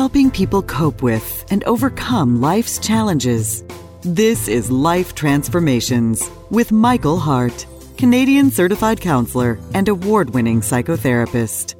helping people cope with and overcome life's challenges. This is Life Transformations with Michael Hart, Canadian certified counselor and award winning psychotherapist.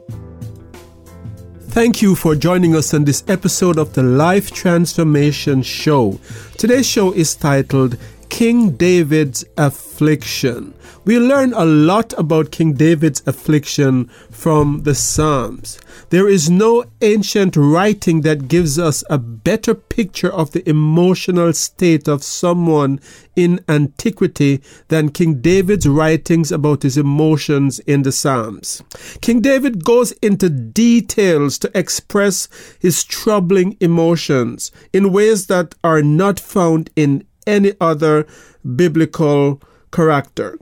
Thank you for joining us on this episode of the Life Transformation Show. Today's show is titled King David's Affliction. We learn a lot about King David's affliction from the Psalms. There is no ancient writing that gives us a better picture of the emotional state of someone in antiquity than King David's writings about his emotions in the Psalms. King David goes into details to express his troubling emotions in ways that are not found in any other biblical character.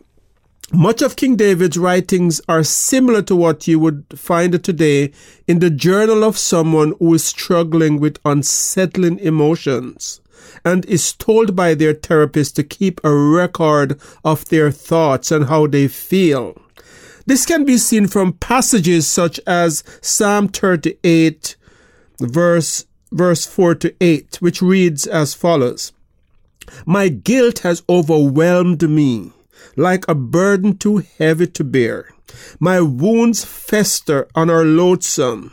Much of King David's writings are similar to what you would find today in the journal of someone who is struggling with unsettling emotions and is told by their therapist to keep a record of their thoughts and how they feel. This can be seen from passages such as Psalm 38 verse verse 4 to 8 which reads as follows my guilt has overwhelmed me like a burden too heavy to bear. My wounds fester and are loathsome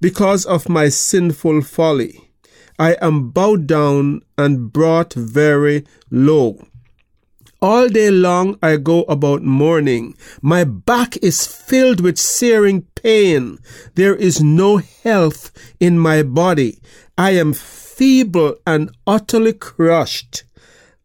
because of my sinful folly. I am bowed down and brought very low. All day long I go about mourning. My back is filled with searing pain. There is no health in my body. I am feeble and utterly crushed.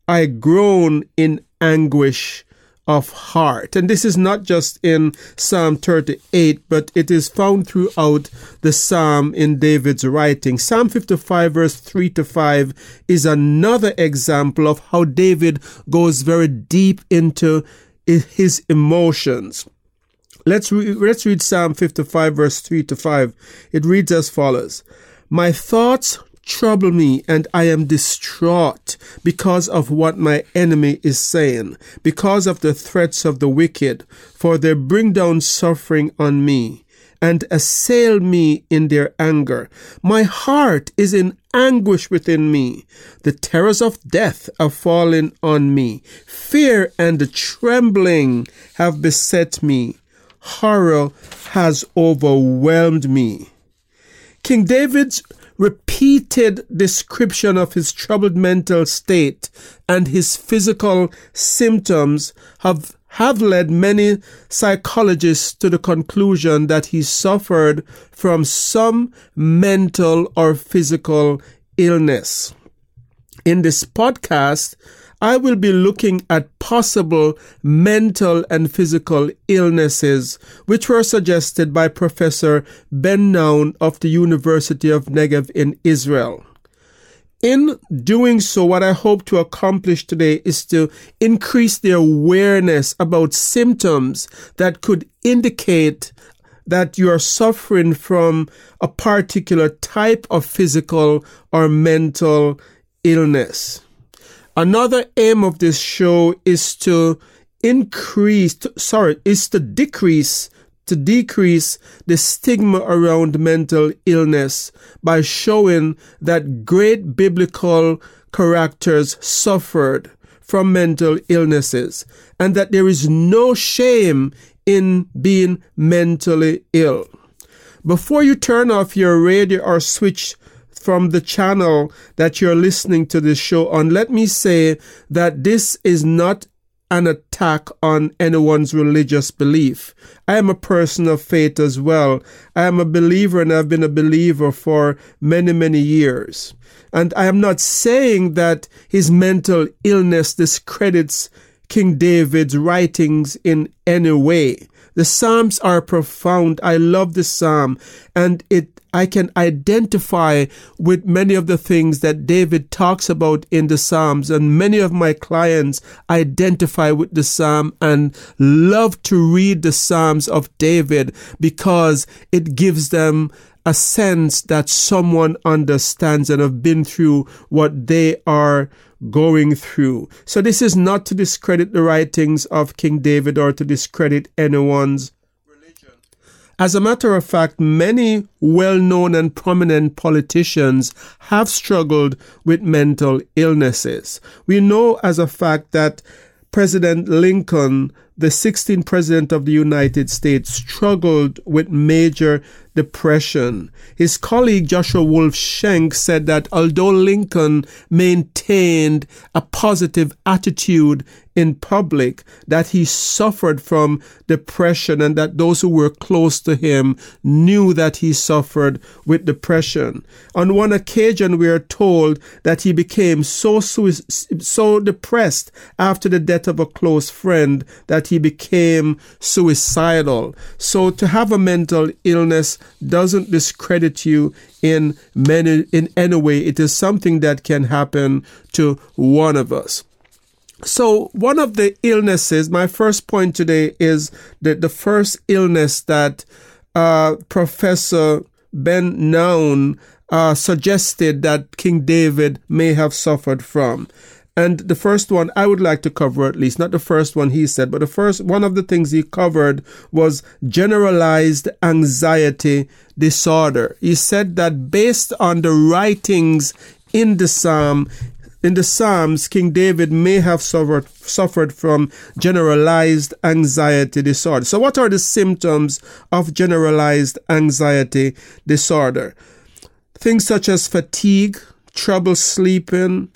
I groan in anguish of heart. And this is not just in Psalm 38, but it is found throughout the Psalm in David's writing. Psalm 55 verse 3 to 5 is another example of how David goes very deep into his emotions. Let's, re- let's read Psalm 55 verse 3 to 5. It reads as follows. My thoughts trouble me and I am distraught because of what my enemy is saying, because of the threats of the wicked, for they bring down suffering on me and assail me in their anger. My heart is in anguish within me. The terrors of death are fallen on me. Fear and trembling have beset me. Horror has overwhelmed me. King David's repeated description of his troubled mental state and his physical symptoms have have led many psychologists to the conclusion that he suffered from some mental or physical illness. In this podcast, I will be looking at possible mental and physical illnesses which were suggested by Professor Ben Noun of the University of Negev in Israel. In doing so, what I hope to accomplish today is to increase the awareness about symptoms that could indicate that you are suffering from a particular type of physical or mental illness. Another aim of this show is to increase, to, sorry, is to decrease, to decrease the stigma around mental illness by showing that great biblical characters suffered from mental illnesses and that there is no shame in being mentally ill. Before you turn off your radio or switch from the channel that you're listening to this show on, let me say that this is not an attack on anyone's religious belief. I am a person of faith as well. I am a believer and I've been a believer for many, many years. And I am not saying that his mental illness discredits King David's writings in any way. The Psalms are profound. I love the Psalm and it I can identify with many of the things that David talks about in the Psalms, and many of my clients identify with the Psalm and love to read the Psalms of David because it gives them a sense that someone understands and have been through what they are going through. So this is not to discredit the writings of King David or to discredit anyone's religion. As a matter of fact, many well known and prominent politicians have struggled with mental illnesses. We know as a fact that President Lincoln, the 16th President of the United States, struggled with major depression. His colleague Joshua Wolf Shenk said that although Lincoln maintained a positive attitude in public, that he suffered from depression and that those who were close to him knew that he suffered with depression. On one occasion, we are told that he became so, so depressed after the death of a close friend that he became suicidal. So to have a mental illness doesn't discredit you in many in any way. It is something that can happen to one of us. So one of the illnesses, my first point today is that the first illness that uh, Professor Ben Noun uh, suggested that King David may have suffered from. And the first one I would like to cover, at least not the first one he said, but the first one of the things he covered was generalized anxiety disorder. He said that based on the writings in the Psalm, in the Psalms, King David may have suffered, suffered from generalized anxiety disorder. So, what are the symptoms of generalized anxiety disorder? Things such as fatigue, trouble sleeping,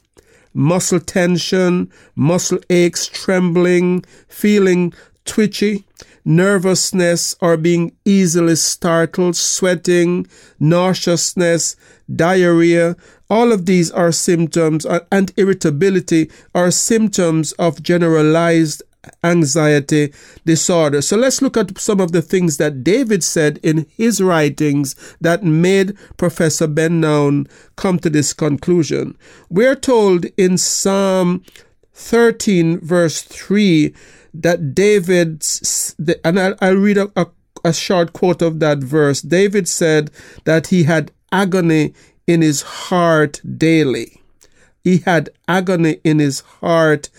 muscle tension, muscle aches, trembling, feeling twitchy, nervousness or being easily startled, sweating, nauseousness, diarrhea. All of these are symptoms, and irritability are symptoms of generalized anxiety disorder. So let's look at some of the things that David said in his writings that made Professor Ben Noun come to this conclusion. We're told in Psalm 13, verse 3, that David, and I'll, read a, a, a short quote of that verse. David said that he had agony in his heart daily. He had agony in his heart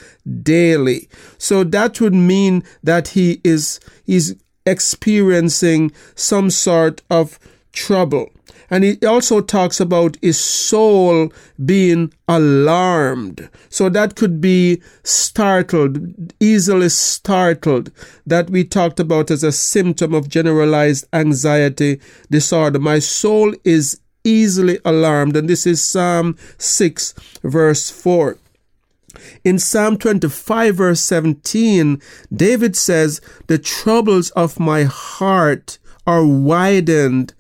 daily. So that would mean that he is he's experiencing some sort of trouble. And he also talks about his soul being alarmed. So that could be startled, easily startled, that we talked about as a symptom of generalized anxiety disorder. My soul is easily alarmed. And this is Psalm 6, verse 4. In Psalm 25, verse 17, David says, The troubles of my heart are widened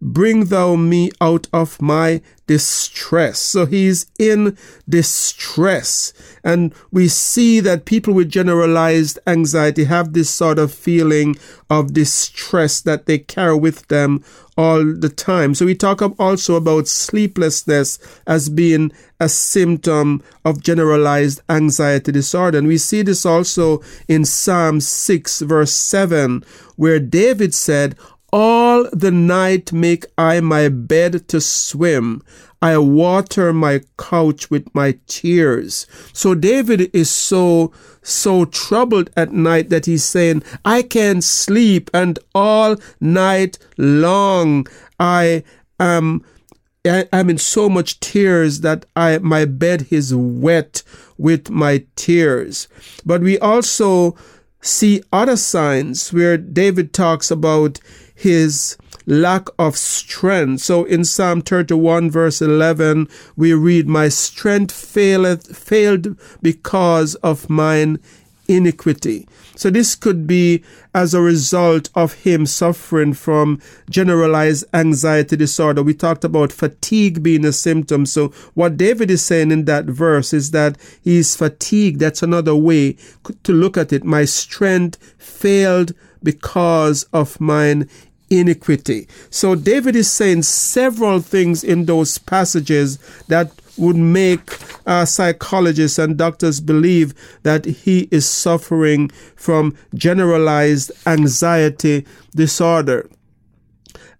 Bring thou me out of my distress. So he's in distress. And we see that people with generalized anxiety have this sort of feeling of distress that they carry with them all the time. So we talk also about sleeplessness as being a symptom of generalized anxiety disorder. And we see this also in Psalm 6 verse 7 where David said, all the night make I my bed to swim. I water my couch with my tears. So David is so, so troubled at night that he's saying, I can't sleep and all night long I am I, am in so much tears that I my bed is wet with my tears. But we also see other signs where David talks about his lack of strength. So in Psalm 31 verse 11, we read, My strength faileth, failed because of mine iniquity. So this could be as a result of him suffering from generalized anxiety disorder. We talked about fatigue being a symptom. So what David is saying in that verse is that he's fatigued. That's another way to look at it. My strength failed because of mine iniquity. So David is saying several things in those passages that would make uh, psychologists and doctors believe that he is suffering from generalized anxiety disorder.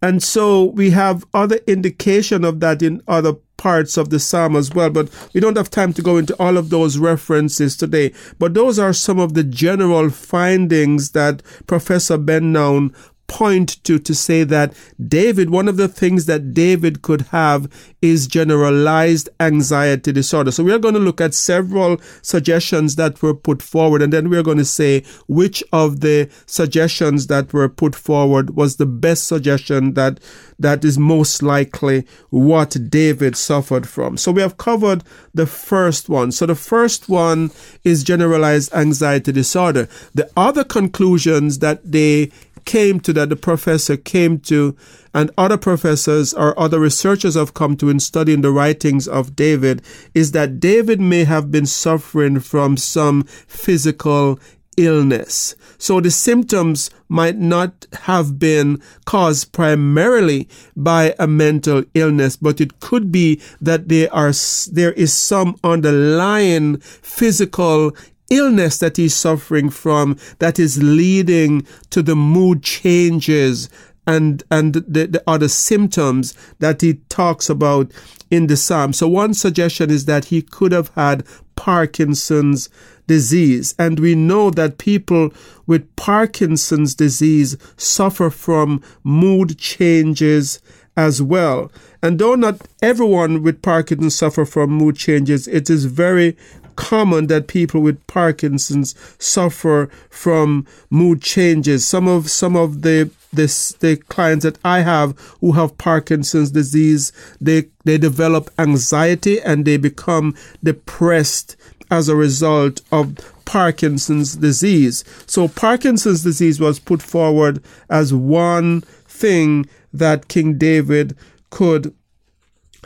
And so we have other indication of that in other parts of the psalm as well, but we don't have time to go into all of those references today. But those are some of the general findings that Professor Ben Noun point to to say that David, one of the things that David could have is generalized anxiety disorder. So we are going to look at several suggestions that were put forward, and then we are going to say which of the suggestions that were put forward was the best suggestion that that is most likely what David suffered from. So we have covered the first one. So the first one is generalized anxiety disorder. The other conclusions that they came to, that the professor came to, and other professors or other researchers have come to in studying the writings of David, is that David may have been suffering from some physical illness. So the symptoms might not have been caused primarily by a mental illness, but it could be that there are, there is some underlying physical illness that he's suffering from that is leading to the mood changes and and the, the other symptoms that he talks about in the psalm. So one suggestion is that he could have had Parkinson's disease. And we know that people with Parkinson's disease suffer from mood changes as well. And though not everyone with Parkinson's suffer from mood changes, it is very common that people with Parkinson's suffer from mood changes. Some of some of the this the clients that I have who have Parkinson's disease, they they develop anxiety and they become depressed as a result of Parkinson's disease. So Parkinson's disease was put forward as one thing that King David could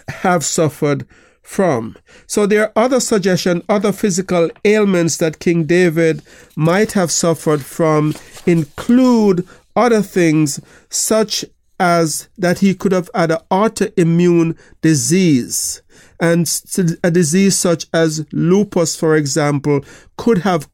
have suffered from. So there are other suggestions, other physical ailments that King David might have suffered from include other things such as that he could have had an autoimmune disease. And a disease such as lupus, for example, could have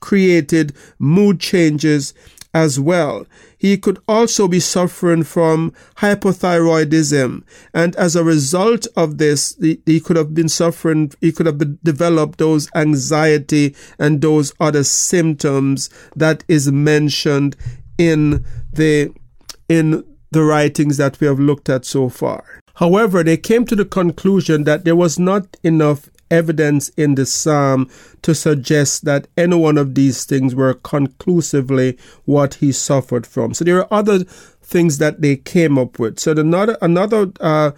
created mood changes as well. He could also be suffering from hypothyroidism. And as a result of this, he could have been suffering, he could have developed those anxiety and those other symptoms that is mentioned in the, in the writings that we have looked at so far. However, they came to the conclusion that there was not enough evidence in the psalm to suggest that any one of these things were conclusively what he suffered from. So there are other things that they came up with. So another another uh,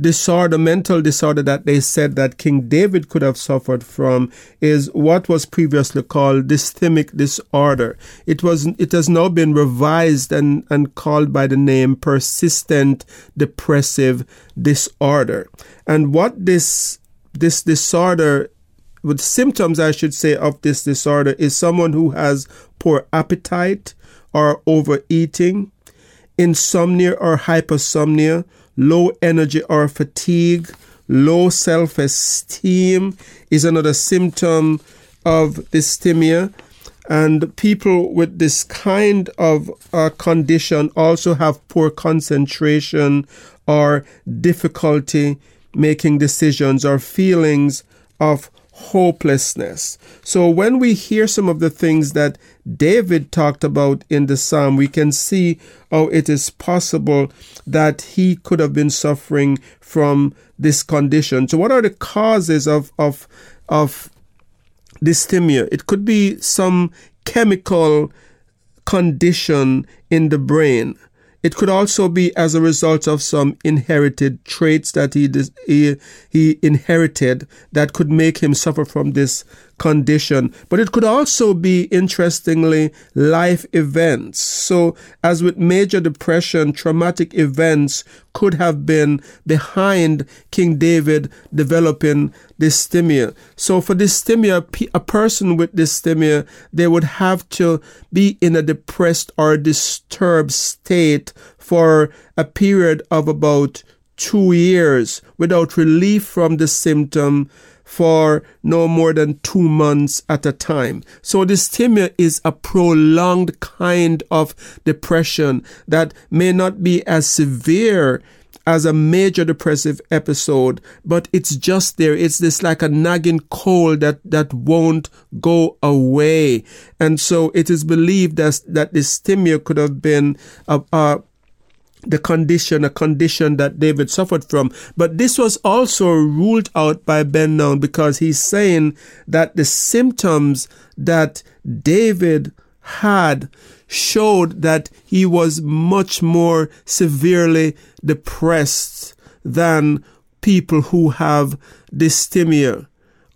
disorder, mental disorder that they said that King David could have suffered from is what was previously called dysthymic disorder. It was it has now been revised and, and called by the name persistent depressive disorder. And what this this disorder with symptoms I should say of this disorder is someone who has poor appetite or overeating, insomnia or hypersomnia, low energy or fatigue, low self-esteem is another symptom of dysthymia. And people with this kind of uh, condition also have poor concentration or difficulty making decisions or feelings of hopelessness. So when we hear some of the things that David talked about in the psalm, we can see how it is possible that he could have been suffering from this condition. So what are the causes of of of dysthymia? It could be some chemical condition in the brain. It could also be as a result of some inherited traits that he, he, he inherited that could make him suffer from this condition. But it could also be, interestingly, life events. So, as with major depression, traumatic events could have been behind King David developing dysthymia. So, for dysthymia, a person with dysthymia, they would have to be in a depressed or disturbed state for a period of about two years without relief from the symptom for no more than two months at a time. So dysthymia is a prolonged kind of depression that may not be as severe as a major depressive episode, but it's just there. It's this like a nagging cold that, that won't go away. And so it is believed that, that dysthymia could have been a, a the condition, a condition that David suffered from. But this was also ruled out by Ben Noun because he's saying that the symptoms that David had showed that he was much more severely depressed than people who have dysthymia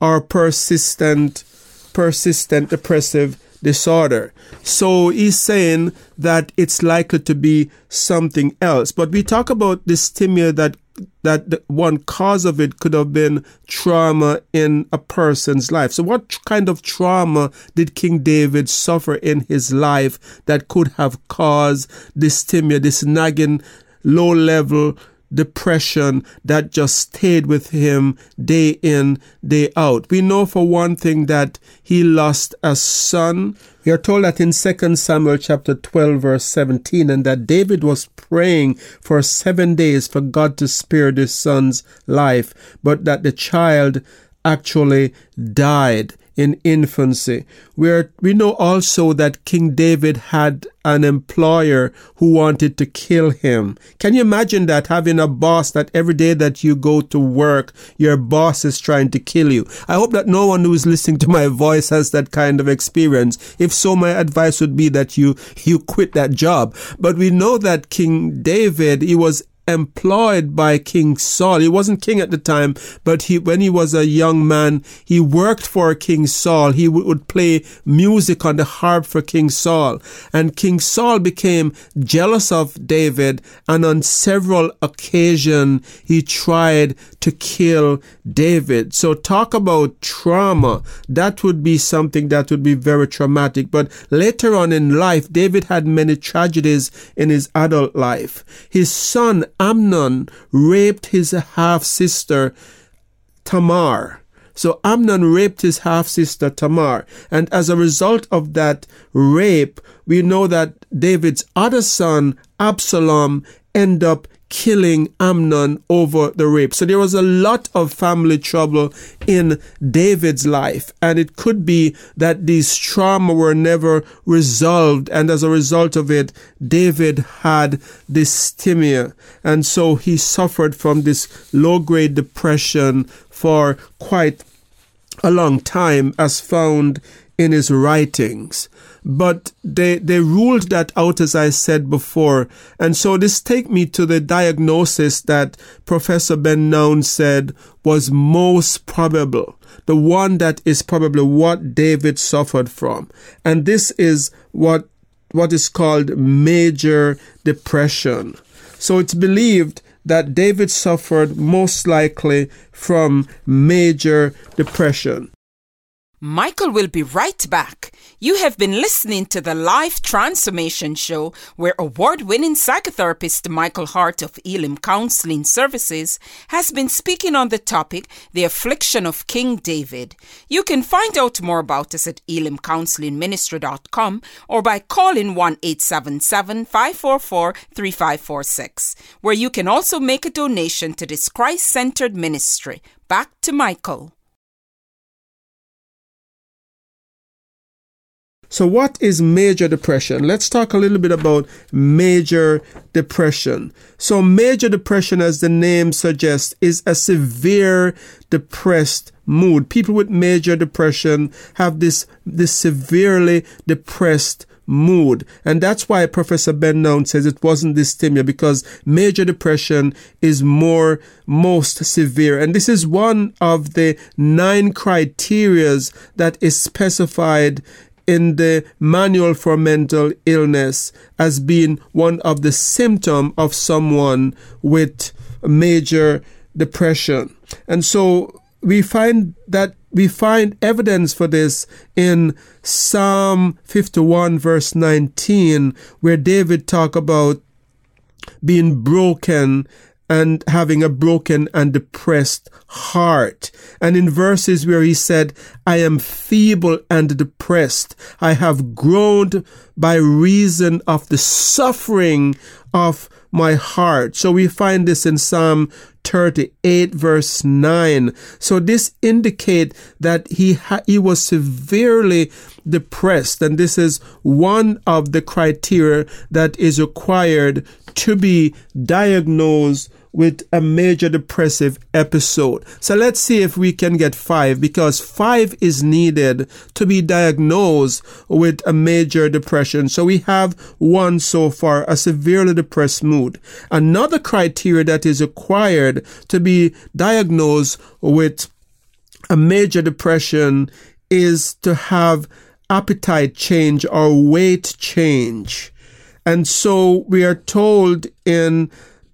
or persistent persistent depressive disorder. So he's saying that it's likely to be something else. But we talk about dysthymia that that the one cause of it could have been trauma in a person's life. So what kind of trauma did King David suffer in his life that could have caused dysthymia, this nagging low level depression that just stayed with him day in, day out. We know for one thing that he lost a son. We are told that in 2 Samuel chapter 12 verse 17 and that David was praying for seven days for God to spare this son's life, but that the child actually died in infancy. We, are, we know also that King David had an employer who wanted to kill him. Can you imagine that having a boss that every day that you go to work, your boss is trying to kill you? I hope that no one who is listening to my voice has that kind of experience. If so, my advice would be that you, you quit that job. But we know that King David, he was employed by King Saul. He wasn't king at the time, but he, when he was a young man, he worked for King Saul. He w- would play music on the harp for King Saul. And King Saul became jealous of David, and on several occasions, he tried to kill David. So talk about trauma. That would be something that would be very traumatic. But later on in life, David had many tragedies in his adult life. His son Amnon raped his half sister Tamar. So Amnon raped his half sister Tamar. And as a result of that rape, we know that David's other son, Absalom, end up killing Amnon over the rape. So there was a lot of family trouble in David's life. And it could be that these trauma were never resolved. And as a result of it, David had dysthymia. And so he suffered from this low grade depression for quite a long time as found in his writings but they they ruled that out as I said before. And so this take me to the diagnosis that Professor Ben Noun said was most probable, the one that is probably what David suffered from. And this is what what is called major depression. So it's believed that David suffered most likely from major depression. Michael will be right back. You have been listening to the Life Transformation Show, where award winning psychotherapist Michael Hart of Elim Counseling Services has been speaking on the topic, The Affliction of King David. You can find out more about us at elimcounselingministry.com or by calling 1 877 544 3546, where you can also make a donation to this Christ centered ministry. Back to Michael. So, what is major depression? Let's talk a little bit about major depression. So, major depression, as the name suggests, is a severe depressed mood. People with major depression have this, this severely depressed mood. And that's why Professor Ben Noun says it wasn't dysthymia because major depression is more, most severe. And this is one of the nine criterias that is specified in the manual for mental illness as being one of the symptom of someone with major depression. And so we find that we find evidence for this in Psalm 51 verse 19 where David talk about being broken and having a broken and depressed heart. And in verses where he said, I am feeble and depressed, I have groaned by reason of the suffering of my heart. So we find this in Psalm 38 verse 9. So this indicate that he ha- he was severely depressed and this is one of the criteria that is required to be diagnosed with a major depressive episode. So let's see if we can get five because five is needed to be diagnosed with a major depression. So we have one so far, a severely depressed mood. Another criteria that is required to be diagnosed with a major depression is to have appetite change or weight change. And so we are told in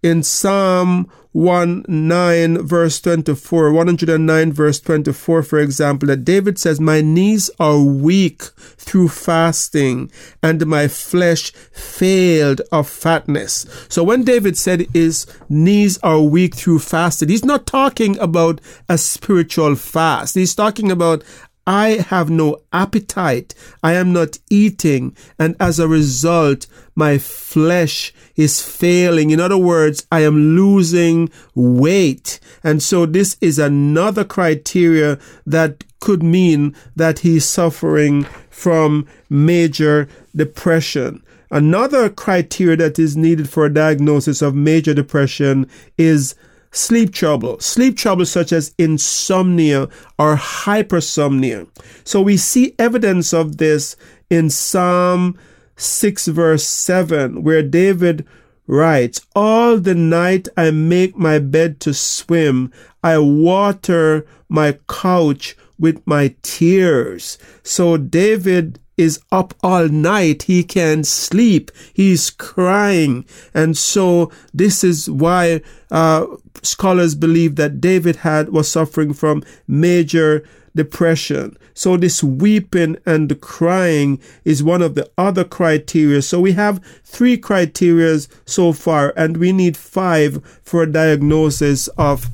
in Psalm 1 9 verse 24, 109 verse 24, for example, that David says, My knees are weak through fasting, and my flesh failed of fatness. So when David said his knees are weak through fasting, he's not talking about a spiritual fast. He's talking about I have no appetite. I am not eating. And as a result, my flesh is failing. In other words, I am losing weight. And so this is another criteria that could mean that he's suffering from major depression. Another criteria that is needed for a diagnosis of major depression is sleep trouble, sleep trouble such as insomnia or hypersomnia. So we see evidence of this in Psalm 6 verse 7 where David writes, All the night I make my bed to swim. I water my couch with my tears. So David is up all night. He can't sleep. He's crying. And so this is why uh, scholars believe that David had was suffering from major depression. So this weeping and crying is one of the other criteria. So we have three criteria so far, and we need five for a diagnosis of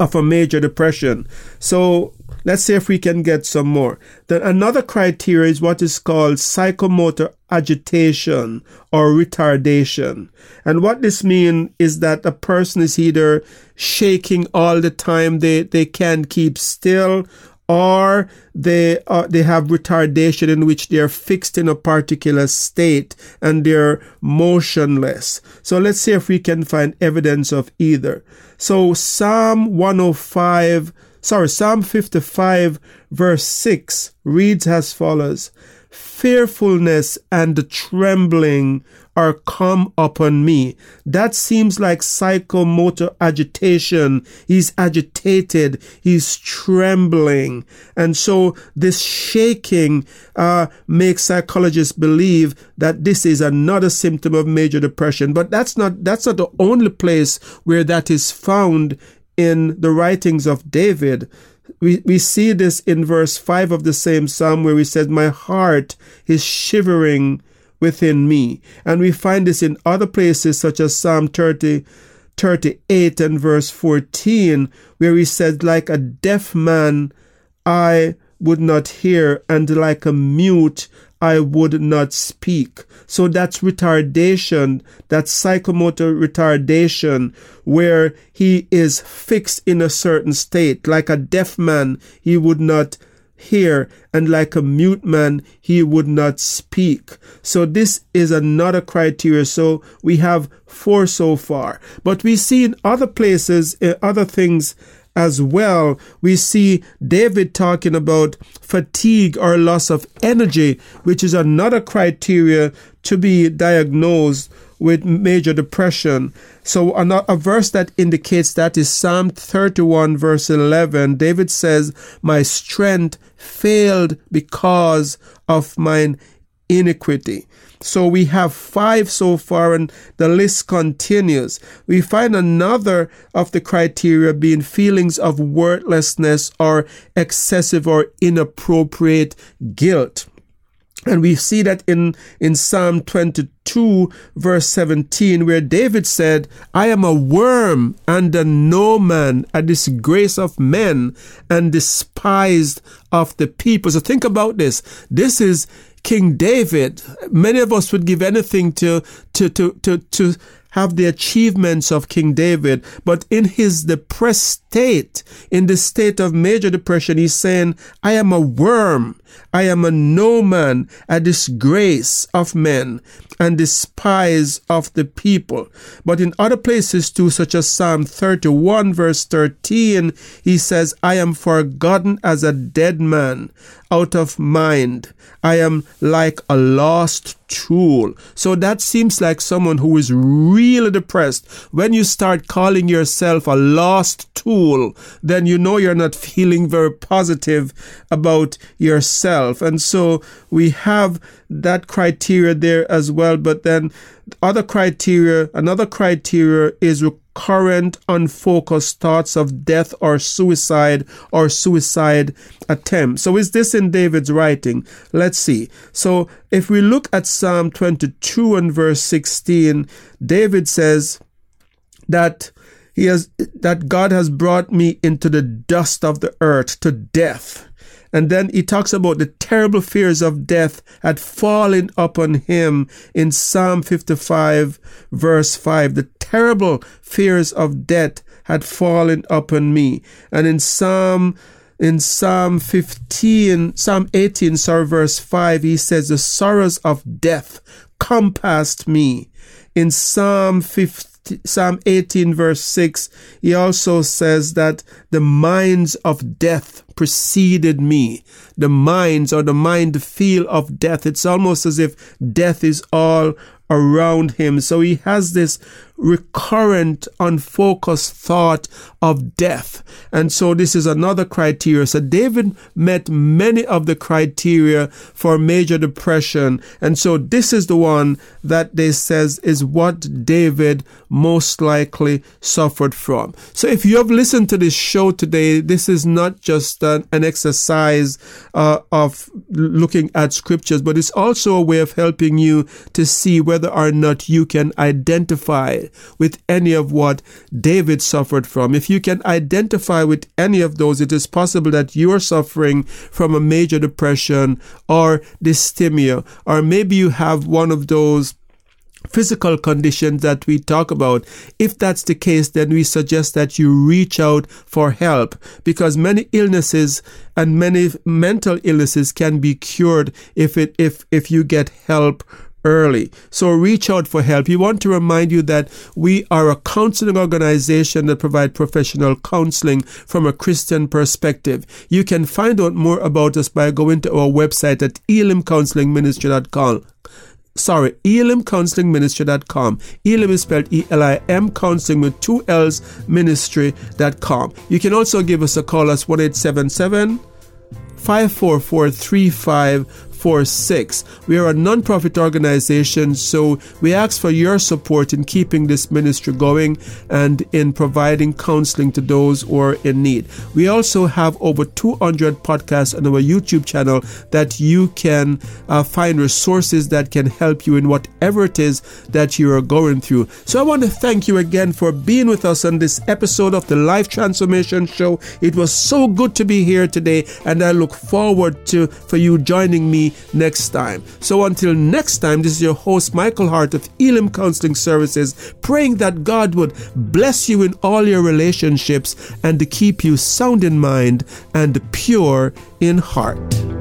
of a major depression. So Let's see if we can get some more. Then another criteria is what is called psychomotor agitation or retardation. And what this means is that a person is either shaking all the time, they, they can't keep still, or they uh, they have retardation in which they are fixed in a particular state and they're motionless. So let's see if we can find evidence of either. So Psalm 105 sorry, Psalm 55 verse 6 reads as follows, Fearfulness and trembling are come upon me. That seems like psychomotor agitation. He's agitated. He's trembling. And so this shaking uh, makes psychologists believe that this is another symptom of major depression. But that's not, that's not the only place where that is found in the writings of David. We, we see this in verse 5 of the same psalm where he says, My heart is shivering within me. And we find this in other places such as Psalm 30, 38 and verse 14, where he says, Like a deaf man, I would not hear, and like a mute, I would not speak. So that's retardation, that's psychomotor retardation, where he is fixed in a certain state. Like a deaf man, he would not hear, and like a mute man, he would not speak. So this is another criteria. So we have four so far. But we see in other places, uh, other things as well, we see David talking about fatigue or loss of energy, which is another criteria to be diagnosed with major depression. So, a verse that indicates that is Psalm 31, verse 11. David says, My strength failed because of mine iniquity. So we have five so far, and the list continues. We find another of the criteria being feelings of worthlessness or excessive or inappropriate guilt. And we see that in, in Psalm 22, verse 17, where David said, I am a worm and a no man, a disgrace of men and despised of the people. So think about this. This is King David. Many of us would give anything to, to, to, to, to have the achievements of King David, but in his depressed state, in the state of major depression, he's saying, I am a worm. I am a no man, a disgrace of men, and despise of the people. But in other places too, such as Psalm 31, verse 13, he says, I am forgotten as a dead man, out of mind. I am like a lost tool. So that seems like someone who is really depressed. When you start calling yourself a lost tool, then you know you're not feeling very positive about yourself. And so we have that criteria there as well. But then other criteria, another criteria is current unfocused thoughts of death or suicide or suicide attempt. So is this in David's writing? Let's see. So if we look at Psalm 22 and verse 16, David says that he has that God has brought me into the dust of the earth to death. And then he talks about the terrible fears of death had fallen upon him in Psalm 55, verse 5. The terrible fears of death had fallen upon me. And in Psalm in Psalm 15, Psalm 18, sorry, verse 5, he says, The sorrows of death compassed me. In Psalm 15, Psalm 18, verse 6, he also says that the minds of death preceded me. The minds or the mind feel of death. It's almost as if death is all around him. So he has this recurrent, unfocused thought of death. And so this is another criteria. So David met many of the criteria for major depression. And so this is the one that they says is what David most likely suffered from. So if you have listened to this show today, this is not just an, an exercise uh, of looking at scriptures, but it's also a way of helping you to see whether or not you can identify with any of what David suffered from. If you can identify with any of those, it is possible that you are suffering from a major depression or dysthymia, or maybe you have one of those physical conditions that we talk about. If that's the case, then we suggest that you reach out for help because many illnesses and many mental illnesses can be cured if it if if you get help early. So reach out for help. We want to remind you that we are a counseling organization that provide professional counseling from a Christian perspective. You can find out more about us by going to our website at elimcounselingministry.com sorry, elimcounselingministry.com. Elim is spelled E-L-I-M counseling with two L's ministry.com. You can also give us a call at 1877 544 46. We are a non-profit organization, so we ask for your support in keeping this ministry going and in providing counseling to those who are in need. We also have over 200 podcasts on our YouTube channel that you can uh, find resources that can help you in whatever it is that you are going through. So I want to thank you again for being with us on this episode of the Life Transformation Show. It was so good to be here today, and I look forward to for you joining me next time. So until next time, this is your host, Michael Hart of Elim Counseling Services, praying that God would bless you in all your relationships and to keep you sound in mind and pure in heart.